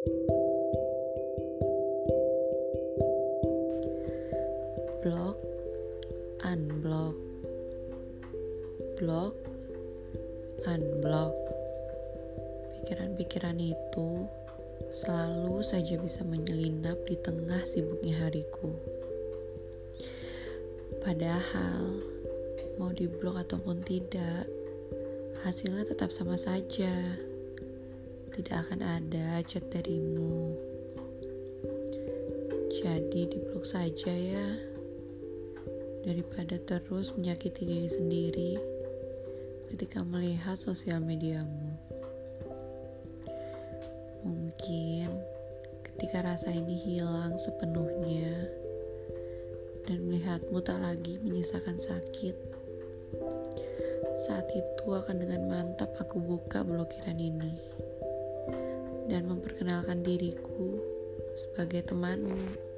Blok, unblock, blok, unblock. Pikiran-pikiran itu selalu saja bisa menyelinap di tengah sibuknya hariku. Padahal, mau diblok ataupun tidak, hasilnya tetap sama saja. Tidak akan ada chat darimu. Jadi diblok saja ya. Daripada terus menyakiti diri sendiri ketika melihat sosial mediamu. Mungkin ketika rasa ini hilang sepenuhnya dan melihatmu tak lagi menyisakan sakit, saat itu akan dengan mantap aku buka blokiran ini dan memperkenalkan diriku sebagai temanmu.